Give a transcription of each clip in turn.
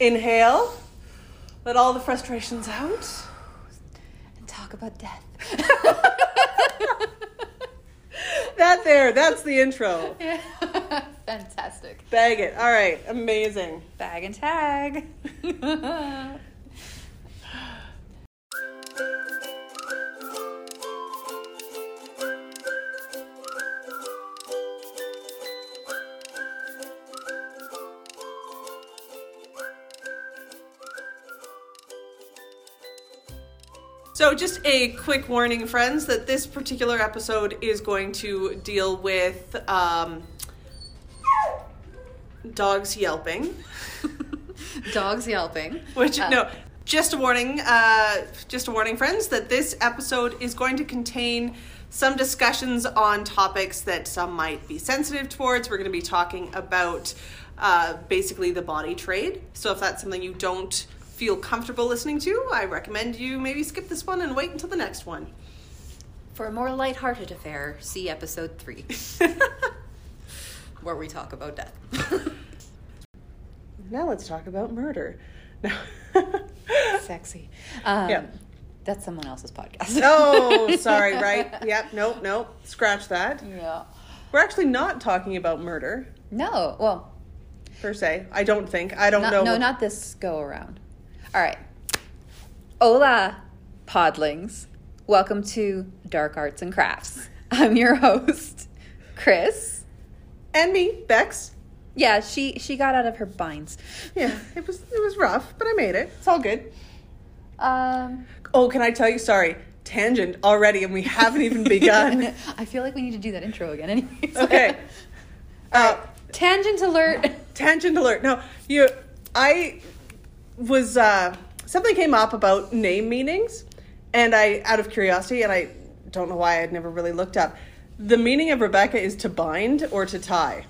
Inhale. Let all the frustrations out. And talk about death. That there, that's the intro. Yeah. Fantastic. Bag it. All right, amazing. Bag and tag. So, just a quick warning, friends, that this particular episode is going to deal with um, dogs yelping. Dogs yelping. Which Uh, no, just a warning, uh, just a warning, friends, that this episode is going to contain some discussions on topics that some might be sensitive towards. We're going to be talking about uh, basically the body trade. So if that's something you don't feel comfortable listening to, I recommend you maybe skip this one and wait until the next one. For a more lighthearted affair, see episode three, where we talk about death. Now let's talk about murder. No. Sexy. Um, Yeah. That's someone else's podcast. oh, sorry, right? Yep, nope, nope. Scratch that. Yeah. We're actually not talking about murder No. Well, per se. I don't think. I don't not, know. no, what- not this go around. All right. Hola, podlings. Welcome to Dark Arts and Crafts. I'm your host, Chris. And me, Bex. Yeah, she she got out of her binds. Yeah, it was it was rough, but I made it. It's all good. Um, Oh, can I tell you? Sorry, tangent already, and we haven't even begun. I feel like we need to do that intro again, anyways. okay. Uh, Tangent alert. tangent alert. No, you. I was uh, something came up about name meanings, and I, out of curiosity, and I don't know why I'd never really looked up. The meaning of Rebecca is to bind or to tie.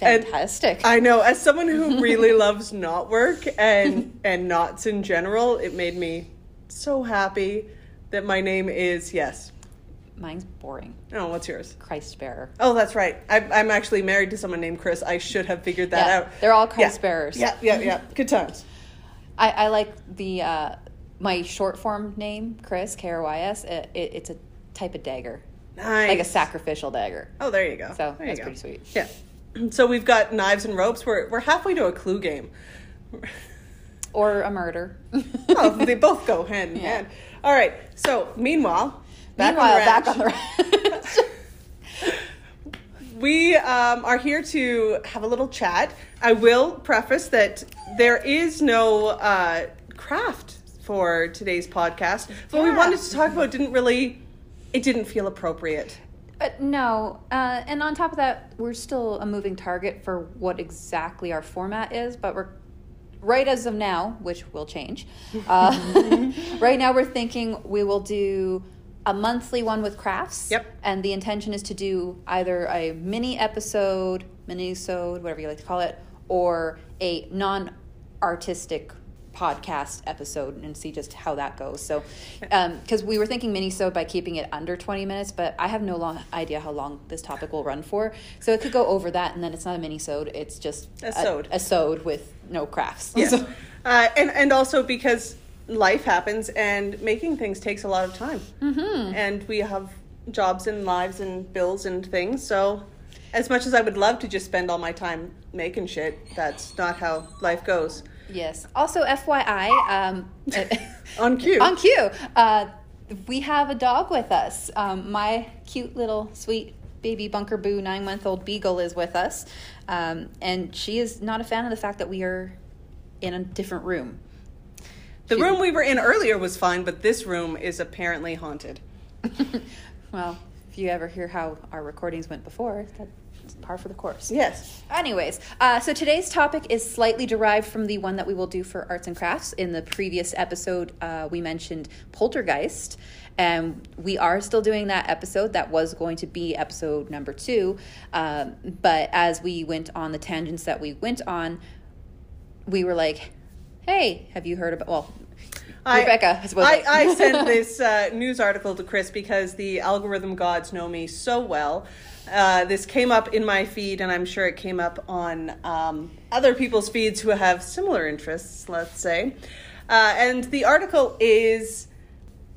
And Fantastic. I know, as someone who really loves knot work and and knots in general, it made me so happy that my name is yes. Mine's boring. Oh, what's yours? Christ bearer. Oh, that's right. I'm, I'm actually married to someone named Chris. I should have figured that Yeah, out. they're all Yeah. Christ bearers. Yeah, yeah, yeah. Good times. I, I like the uh, my short form name, Chris K R Y S. It, it, it's a type of dagger, Nice. like a sacrificial dagger. Oh, there you go. So There that's go. pretty sweet. Yeah. So we've got knives and ropes. We're we're halfway to a clue game. Or a murder. oh, they both go hand in Yeah. hand. All right. So meanwhile, back Meanwhile, on the back on the ranch. We um, are here to have a little chat. I will preface that there is no uh, craft for today's podcast. What we wanted to talk about didn't really, it didn't feel appropriate. Uh, no, uh, and on top of that, we're still a moving target for what exactly our format is, but we're right as of now, which will change. Uh, right now, we're thinking we will do a monthly one with crafts. Yep. And the intention is to do either a mini episode, mini-sode, whatever you like to call it, or a non-artistic podcast episode and see just how that goes. So, because we were thinking mini-sode by keeping it under 20 minutes, but I have no long idea how long this topic will run for. So it could go over that, and then it's not a mini-sode, it's just A sode. a, sode with no crafts. Yes. So- Uh, and, and also because life happens and making things takes a lot of time. Mm-hmm. And we have jobs and lives and bills and things. So, as much as I would love to just spend all my time making shit, that's not how life goes. Yes. Also, FYI, um, On cue. on cue, uh, we have a dog with us. Um, my cute little sweet baby Bunker Boo nine month old beagle is with us, um, and she is not a fan of the fact that we are in a different room. The room we were in earlier was fine, but this room is apparently haunted. well, if you ever hear how our recordings went before, that's par for the course. Yes. Anyways, uh, so today's topic is slightly derived from the one that we will do for arts and crafts. In the previous episode, uh, we mentioned poltergeist, and we are still doing that episode. That was going to be episode number two, um, but as we went on the tangents that we went on, we were like, "Hey, have you heard about?" Well, I- Rebecca, I. I, I sent this uh, news article to Chris because the algorithm gods know me so well. Uh, this came up in my feed, and I'm sure it came up on um, other people's feeds who have similar interests, let's say. Uh, and the article is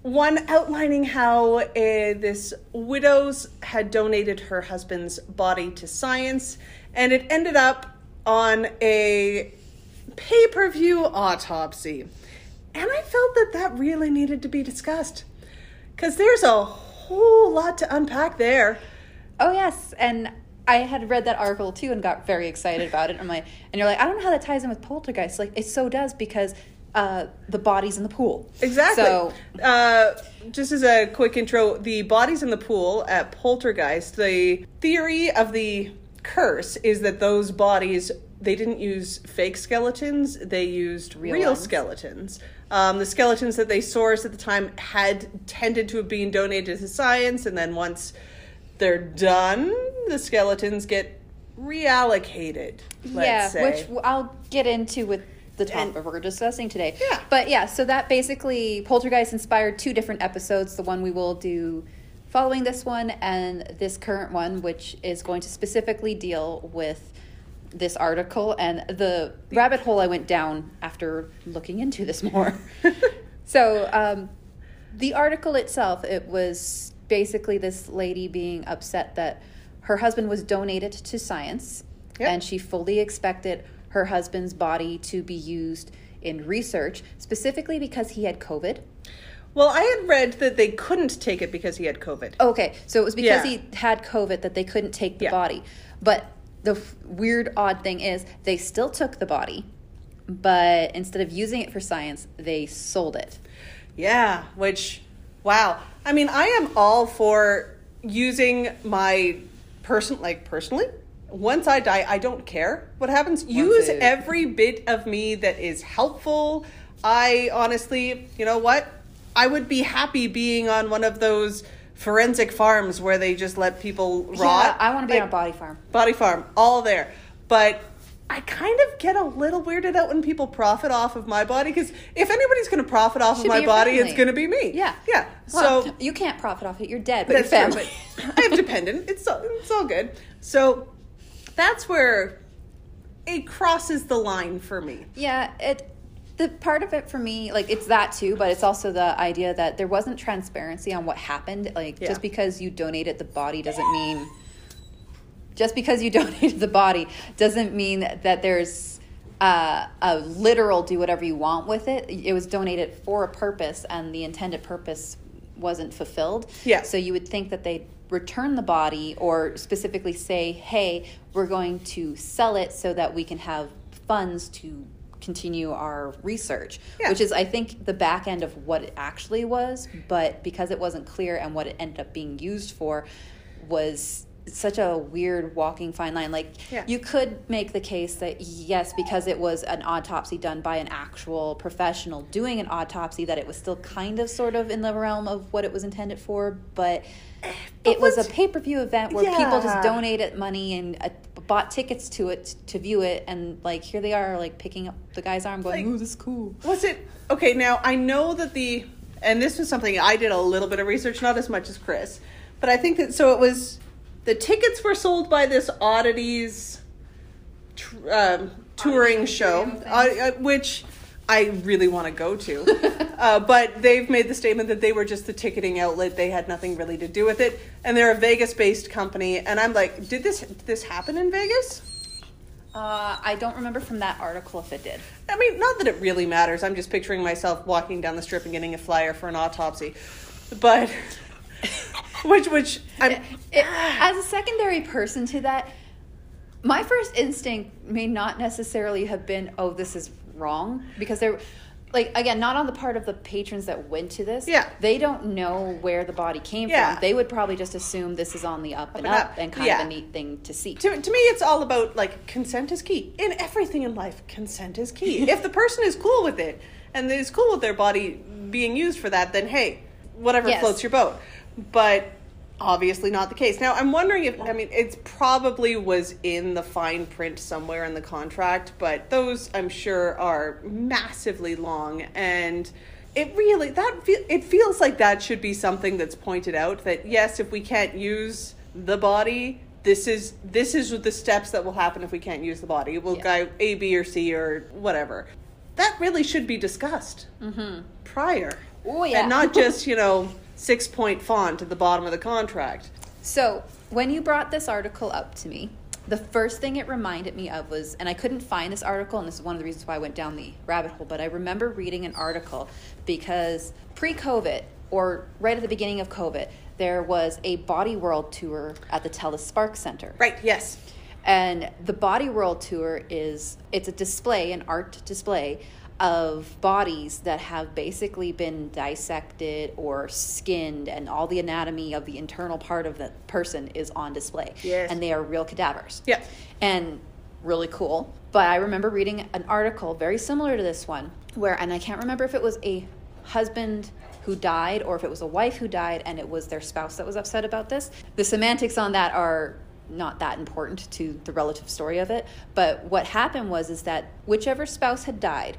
one outlining how uh, this widow's had donated her husband's body to science, and it ended up on a pay per view autopsy. And I felt that that really needed to be discussed because there's a whole lot to unpack there. Oh yes, and I had read that article too and got very excited about it. I'm like, and you're like, I don't know how that ties in with Poltergeist. Like, it so does because uh, the bodies in the pool. Exactly. So Uh, just as a quick intro, the bodies in the pool at Poltergeist, the theory of the curse is that those bodies they didn't use fake skeletons; they used Real real, skeletons. Um, the skeletons that they sourced at the time had tended to have been donated to science, and then once they're done, the skeletons get reallocated. Let's yeah, say. which I'll get into with the topic And- we're discussing today. Yeah. But yeah, so that basically Poltergeist inspired two different episodes. The one we will do following this one and this current one, which is going to specifically deal with this article and the rabbit hole I went down after looking into this more. so um, the article itself, it was basically this lady being upset that her husband was donated to science Yep. and she fully expected her husband's body to be used in research, specifically because he had COVID. well, I had read that they couldn't take it because he had COVID. Okay, so it was because Yeah. he had COVID that they couldn't take the Yeah. body. But the f- weird, odd thing is, they still took the body, but instead of using it for science, they sold it. Yeah, which, wow. I mean, I am all for using my person, like personally. Once I die, I don't care what happens. Use it- every bit of me that is helpful. I honestly, you know what? I would be happy being on one of those forensic farms where they just let people rot. Yeah, I want to be Like, on a body farm. Body Farm, all there. But I kind of get a little weirded out when people profit off of my body because if anybody's going to profit off Should of my body, family. it's going to be me. Yeah, yeah. Well, so you can't profit off it. You're dead, but your true, family. but I have dependent. It's all, it's all good. So that's where it crosses the line for me. Yeah, it the part of it for me, like it's that too, but it's also the idea that there wasn't transparency on what happened. Like Yeah. just because you donated the body doesn't mean just because you donated the body doesn't mean that there's uh, a literal do whatever you want with it. It was donated for a purpose, and the intended purpose wasn't fulfilled. Yeah. So you would think that they'd return the body, or specifically say, "Hey, we're going to sell it so that we can have funds to continue our research." Yeah. Which is, I think, the back end of what it actually was. But because it wasn't clear and what it ended up being used for was such a weird walking fine line. Like Yeah. you could make the case that yes, because it was an autopsy done by an actual professional doing an autopsy, that it was still kind of sort of in the realm of what it was intended for, but. But it was a pay per view event where people just donated money and uh, bought tickets to it to view it, and like here they are, like picking up the guy's arm, going, Like- "Ooh, this is cool." Was it okay? Now I know that the and this was something I did a little bit of research, not as much as Chris, but I think that so it was the tickets were sold by this oddities tr- um, touring show, uh, uh, which I really want to go to. uh, but they've made the statement that they were just the ticketing outlet; they had nothing really to do with it, and they're a Vegas-based company. And I'm like, did this did this happen in Vegas? Uh, I don't remember from that article if it did. I mean, not that it really matters. I'm just picturing myself walking down the strip and getting a flyer for an autopsy. But which which I'm It- as a secondary person to that, my first instinct may not necessarily have been, "Oh, this is wrong," because they're like again not on the part of the patrons that went to this. Yeah. they don't know where the body came Yeah. from. They would probably just assume this is on the up, and and up, up. and kind Yeah. of a neat thing to see. to, to me it's all about like consent is key. In everything in life, consent is key. if the person is cool with it and is cool with their body being used for that, then hey, whatever Yes. floats your boat. But obviously not the case. Now I'm wondering if I mean it's probably was in the fine print somewhere in the contract, but those I'm sure are massively long and it really that feel, it feels like that should be something that's pointed out that yes, if we can't use the body this is this is the steps that will happen if we can't use the body. We'll Yeah. go A, B, or C or whatever. That really should be discussed mm-hmm. prior. Oh, yeah. And not just, you know, six point font at the bottom of the contract. So, when you brought this article up to me, the first thing it reminded me of was, and I couldn't find this article, and this is one of the reasons why I went down the rabbit hole, but I remember reading an article because pre COVID, or right at the beginning of COVID, there was a Body World tour at the Telus Spark Center. Right, yes. And the Body World Tour is it's a display, an art display of bodies that have basically been dissected or skinned and all the anatomy of the internal part of the person is on display. Yes. And they are real cadavers. Yeah. And really cool. But I remember reading an article very similar to this one where and I can't remember if it was a husband who died or if it was a wife who died and it was their spouse that was upset about this. The semantics on that are not that important to the relative story of it, but what happened was is that whichever spouse had died,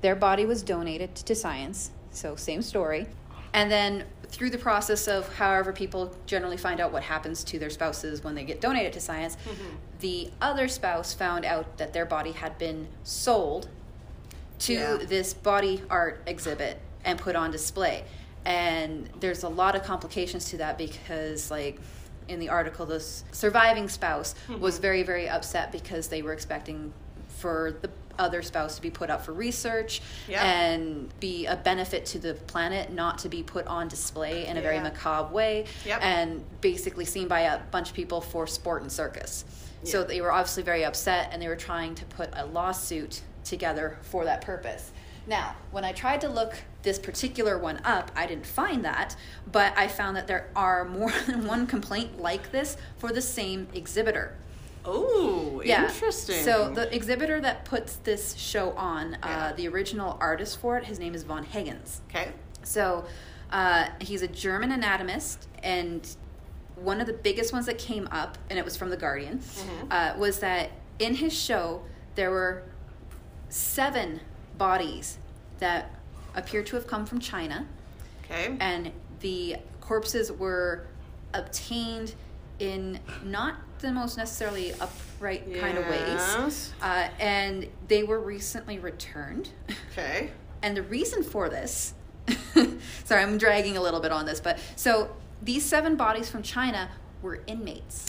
their body was donated to science. So same story. And then through the process of however people generally find out what happens to their spouses when they get donated to science, mm-hmm. the other spouse found out that their body had been sold to Yeah. this body art exhibit and put on display. And there's a lot of complications to that because, like, in the article, this surviving spouse mm-hmm. was very, very upset because they were expecting for the other spouse to be put up for research Yeah. and be a benefit to the planet, not to be put on display in a very macabre way Yep. and basically seen by a bunch of people for sport and circus. So they were obviously very upset and they were trying to put a lawsuit together for that purpose. Now, when I tried to look this particular one up, I didn't find that, but I found that there are more than one complaint like this for the same exhibitor. Oh, yeah. interesting. So the exhibitor that puts this show on, Yeah. uh, the original artist for it, his name is Von Hagens. Okay. So uh, he's a German anatomist, and one of the biggest ones that came up, and it was from The Guardian, uh, was that in his show there were seven bodies that appear to have come from China, Okay. and the corpses were obtained in not the most necessarily upright kind of ways. Uh, and they were recently returned. Okay. And the reason for this, sorry, I'm dragging a little bit on this, but so these seven bodies from China were inmates.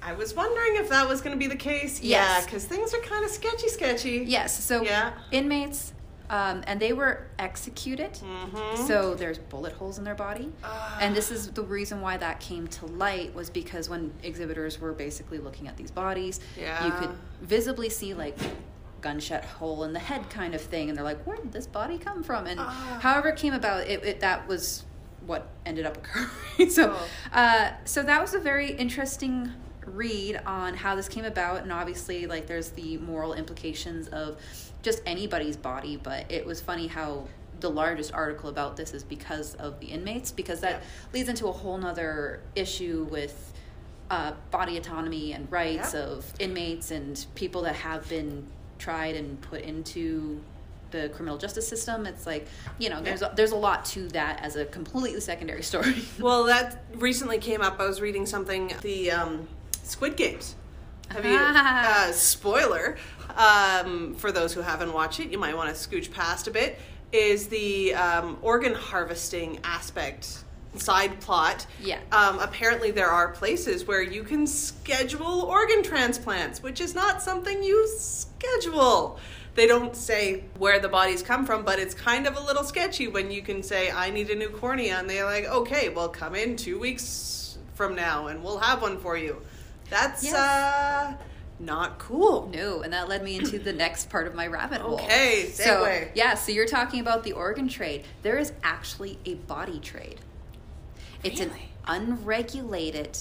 I was wondering if that was going to be the case. Yeah, because things are kind of sketchy, sketchy. Yes, so Yeah. inmates, um, and they were executed. Mhm. So there's bullet holes in their body. Ah. and this is the reason why that came to light was because when exhibitors were basically looking at these bodies, you could visibly see like gunshot hole in the head kind of thing, and they're like, "Where did this body come from?" And Ah. however it came about, it, it that was what ended up occurring. so, Oh. uh, so that was a very interesting read on how this came about, and obviously, like, there's the moral implications of just anybody's body. But it was funny how the largest article about this is because of the inmates, because that Yeah. leads into a whole nother issue with uh, body autonomy and rights Yeah. of inmates and people that have been tried and put into the criminal justice system. It's like you know, there's a, there's a lot to that as a completely secondary story. Well, that recently came up. I was reading something. The um, Squid Games. Have you? Uh, spoiler um, for those who haven't watched it. You might want to scooch past a bit. Is the um, organ harvesting aspect side plot? Yeah. Um, apparently, there are places where you can schedule organ transplants, which is not something you schedule. They don't say where the bodies come from, but it's kind of a little sketchy when you can say, I need a new cornea, and they're like, okay, well, come in two weeks from now and we'll have one for you. That's Yes. uh, not cool. No, and that led me into the next part of my rabbit hole. Okay, so yeah, so you're talking about the organ trade. There is actually a body trade. It's Really? an unregulated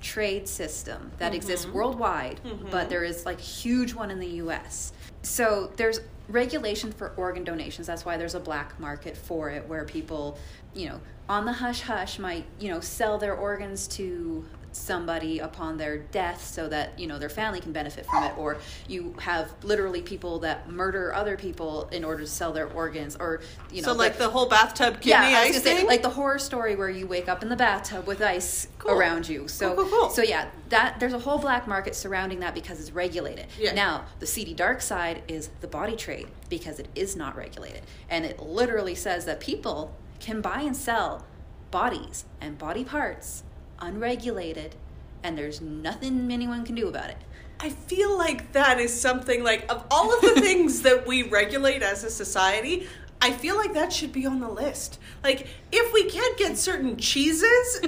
trade system that exists Mm-hmm. worldwide, but there is like huge one in the US. So there's regulation for organ donations. That's why there's a black market for it where people, you know, on the hush hush might, you know, sell their organs to somebody upon their death so that you know their family can benefit from it or you have literally people that murder other people in order to sell their organs or you know so like the- the whole bathtub kidney yeah, ice gonna say, thing. like the horror story where you wake up in the bathtub with ice Cool. around you. So, Cool, cool, cool. so yeah, that there's a whole black market surrounding that because it's regulated. Yeah. Now, the seedy dark side is the body trade because it is not regulated, and it literally says that people can buy and sell bodies and body parts unregulated, and there's nothing anyone can do about it. I feel like that is something like of all of the things that we regulate as a society, I feel like that should be on the list. Like if we can't get certain cheeses,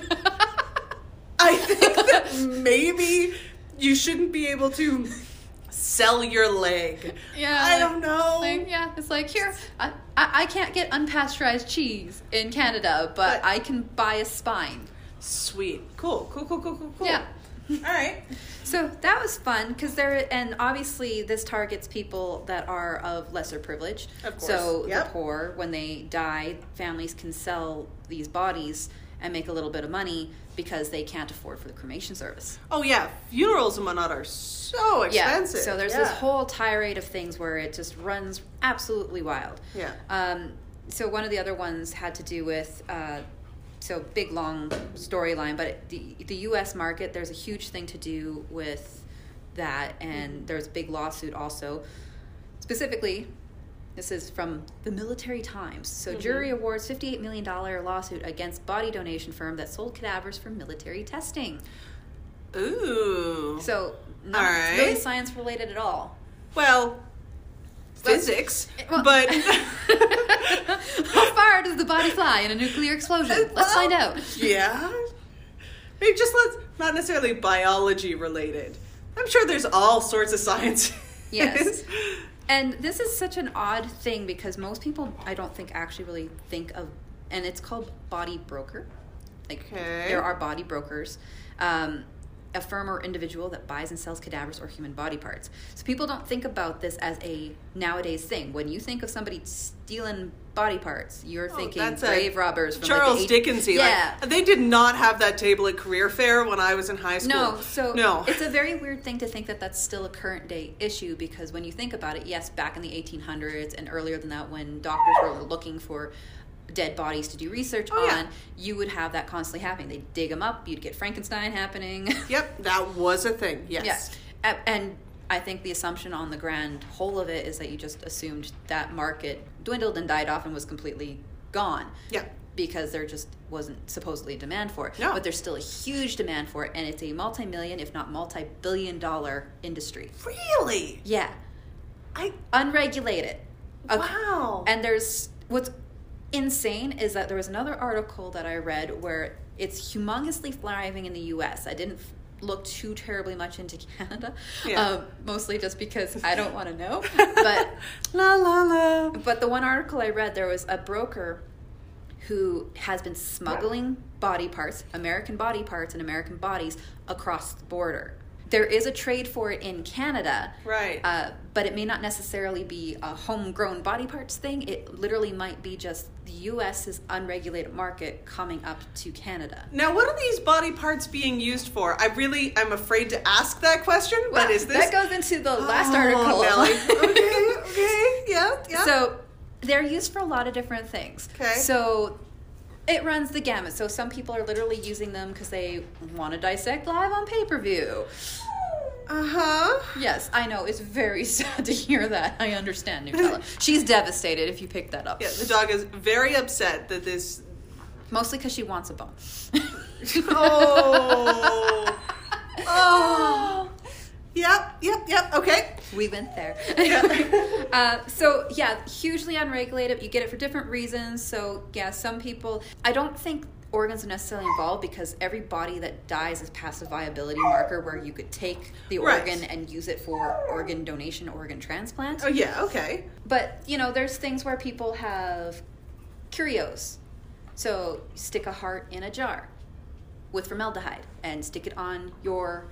I think that maybe you shouldn't be able to sell your leg. Yeah. I don't know. Like, yeah, it's like here, I, I, I can't get unpasteurized cheese in Canada, but, But- I can buy a spine. Sweet. Cool. Cool. Cool. Cool. Cool. Cool. Yeah. All right. So that was fun because there, and obviously this targets people that are of lesser privilege. Of course, So yep. the poor, when they die, families can sell these bodies and make a little bit of money because they can't afford for the cremation service. Oh yeah, funerals and whatnot are so expensive. Yeah. So there's Yeah. this whole tirade of things where it just runs absolutely wild. Yeah. Um, so one of the other ones had to do with uh, so big long storyline, but the the U.S. market there's a huge thing to do with that, and there's a big lawsuit also. Specifically, this is from the Military Times. So mm-hmm. jury awards 58 million dollar lawsuit against body donation firm that sold cadavers for military testing. Ooh. So not right. really science related at all. well, physics, Well- but How far does the body fly in a nuclear explosion? Let's find out. yeah. Maybe just let's not necessarily biology related. I'm sure there's all sorts of science. Yes. And this is such an odd thing because most people, I don't think, actually really think of, and it's called body broker. Like Okay. there are body brokers, um, a firm or individual that buys and sells cadavers or human body parts. So people don't think about this as a nowadays thing. When you think of somebody stealing body parts, you're Oh, thinking grave robbers from Charles like Dickensy. Yeah. Like, they did not have that table at career fair when I was in high school. No, so no. it's a very weird thing to think that that's still a current day issue because when you think about it, yes, back in the 1800s and earlier than that, when doctors were looking for dead bodies to do research Oh, yeah. on, you would have that constantly happening. They'd dig them up, you'd get Frankenstein happening. Yep, that was a thing. Yes. Yeah. And I think the assumption on the grand whole of it is that you just assumed that market dwindled and died off and was completely gone Yeah. because there just wasn't supposedly a demand for it. No. But there's still a huge demand for it, and it's a multi million, if not multi billion dollar industry. Really? Yeah. I Unregulated. Okay. wow. And there's what's insane is that there was another article that I read where it's humongously thriving in the US. I didn't look too terribly much into Canada, Yeah. um, mostly just because I don't want to know. But la la la. but the one article I read, there was a broker who has been smuggling body parts, American body parts and American bodies across the border. There is a trade for it in Canada, Right. uh, but it may not necessarily be a homegrown body parts thing. It literally might be just the U.S.'s unregulated market coming up to Canada. Now, what are these body parts being used for? I really, I'm afraid to ask that question. Well, but is this that goes into the last Oh, article. Nelly. okay, okay, yeah, yeah. So they're used for a lot of different things. Okay. So it runs the gamut. So some people are literally using them because they want to dissect live on pay per view. uh huh. Yes, I know. It's very sad to hear that. I understand, Nutella. She's devastated if you pick that up. Yeah, the dog is very upset that this. Mostly because she wants a bone. Oh. oh. Yep, yep, yep. Okay. We went there. uh, so yeah, hugely unregulated. You get it for different reasons. So yeah, some people. I don't think organs are necessarily involved because every body that dies is past a viability marker where you could take the Right. organ and use it for organ donation, organ transplant. Oh yeah. Okay. But you know, there's things where people have curios. So stick a heart in a jar with formaldehyde and stick it on your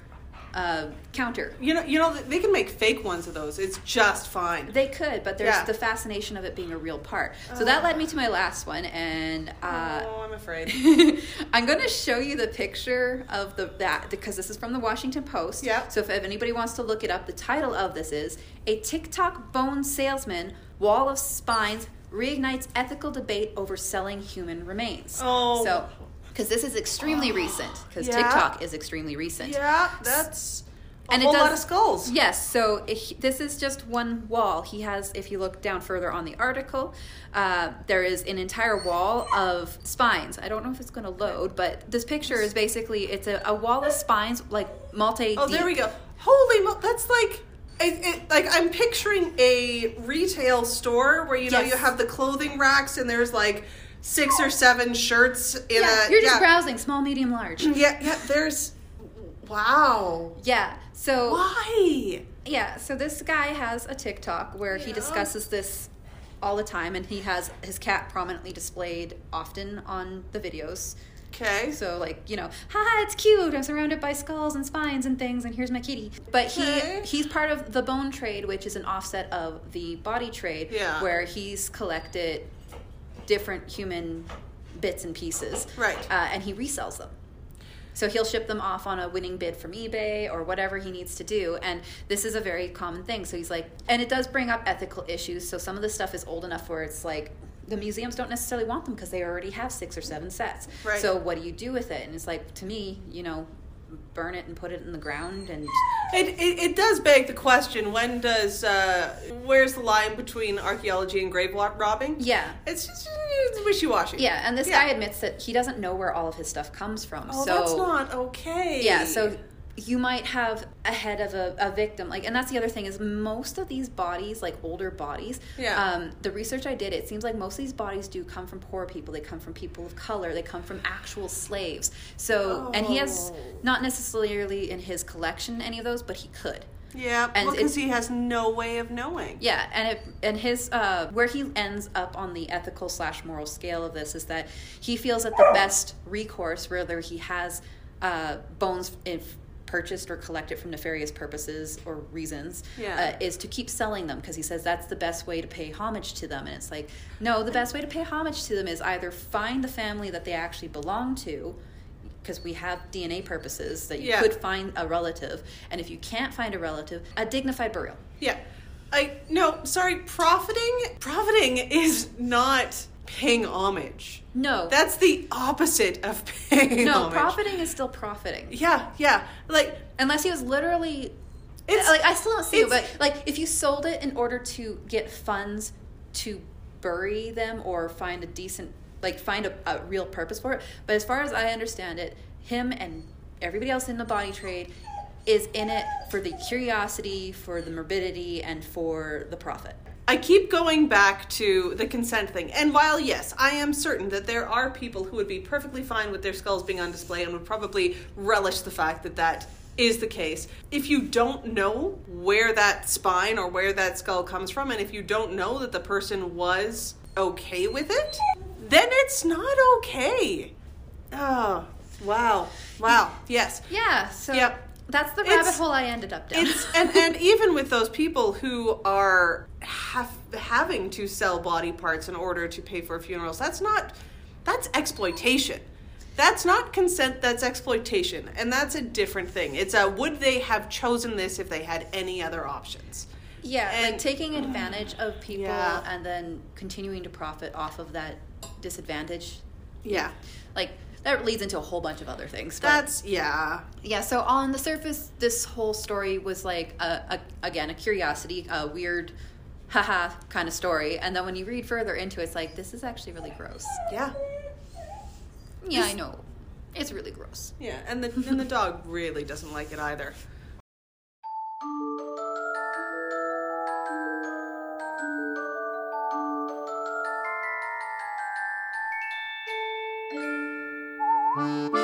uh, counter. You know, you know, they can make fake ones of those. It's just fine. They could, but there's Yeah. the fascination of it being a real part. So that led me to my last one, and uh, oh, I'm afraid. I'm going to show you the picture of the that because this is from the Washington Post. Yeah. So if anybody wants to look it up, the title of this is "A TikTok Bone Salesman Wall of Spines Reignites Ethical Debate Over Selling Human Remains." Oh. So, because this is extremely recent, because Yeah. TikTok is extremely recent. Yeah, that's a And it whole lot of skulls. Yes, so it, this is just one wall. He has, if you look down further on the article, uh, there is an entire wall of spines. I don't know if it's going to load, but this picture is basically it's a, a wall of spines, like multi. Oh, there we go. Holy mo! That's like. It, it, like I'm picturing a retail store where you know Yes. you have the clothing racks and there's like six or seven shirts in Yeah, a you're just yeah. browsing small, medium, large. yeah yeah there's wow Yeah. So why yeah, so this guy has a TikTok where he discusses this all the time, and he has his cat prominently displayed often on the videos. okay So like you know, haha, it's cute. I'm surrounded by skulls and spines and things, and here's my kitty. But Okay. he he's part of the bone trade, which is an offset of the body trade, Yeah. where he's collected different human bits and pieces, Right. Uh, and he resells them. So he'll ship them off on a winning bid from eBay or whatever he needs to do. And this is a very common thing. So he's like, and it does bring up ethical issues. So some of the stuff is old enough where it's like, the museums don't necessarily want them because they already have six or seven sets. Right. So what do you do with it? And it's like, to me, you know, burn it and put it in the ground. And It, it, it does beg the question when does uh, where's the line between archaeology and grave robbing yeah. it's just it's wishy-washy Yeah. And this Yeah. guy admits that he doesn't know where all of his stuff comes from. oh so that's not okay Yeah, so you might have a head of a, a victim, like, and that's the other thing is most of these bodies, like older bodies. Yeah. Um, the research I did, it seems like most of these bodies do come from poor people. They come from people of color. They come from actual slaves. So, and he has Oh. not necessarily in his collection any of those, but he could. Yeah and because it- he has no way of knowing Yeah, and it, and his uh, where he ends up on the ethical slash moral scale of this is that he feels that the best recourse, whether he has uh, bones if purchased or collected from nefarious purposes or reasons, Yeah. uh, is to keep selling them because he says that's the best way to pay homage to them. And it's like, no, the best way to pay homage to them is either find the family that they actually belong to. Because we have DNA purposes that you Yeah. could find a relative, and if you can't find a relative, a dignified burial. Yeah. I no, sorry, profiting profiting is not paying homage. No, That's the opposite of paying no, homage. profiting is still profiting. Yeah, yeah. Like Unless he was literally It's- like I still don't see it, but like if you sold it in order to get funds to bury them or find a decent like find a, a real purpose for it. But as far as I understand it, him and everybody else in the body trade is in it for the curiosity, for the morbidity, and for the profit. I keep going back to the consent thing. And while, yes, I am certain that there are people who would be perfectly fine with their skulls being on display and would probably relish the fact that that is the case, if you don't know where that spine or where that skull comes from, and if you don't know that the person was okay with it, then it's not okay. Oh, wow. Wow. Yes. Yeah, so Yep. that's the It's- rabbit hole I ended up down. It's and and even with those people who are have, having to sell body parts in order to pay for funerals, that's not that's exploitation. That's not consent. That's exploitation, and that's a different thing. It's a would they have chosen this if they had any other options? Yeah, like taking advantage of people Yeah. and then continuing to profit off of that disadvantage. Yeah, Like that leads into a whole bunch of other things. But that's yeah. yeah, so on the surface, this whole story was like a, a again a curiosity, a weird, haha kind of story. And then when you read further into it, it's like this is actually really gross. Yeah, Yeah, I know, it's really gross. yeah, and the and the dog really doesn't like it either. Thank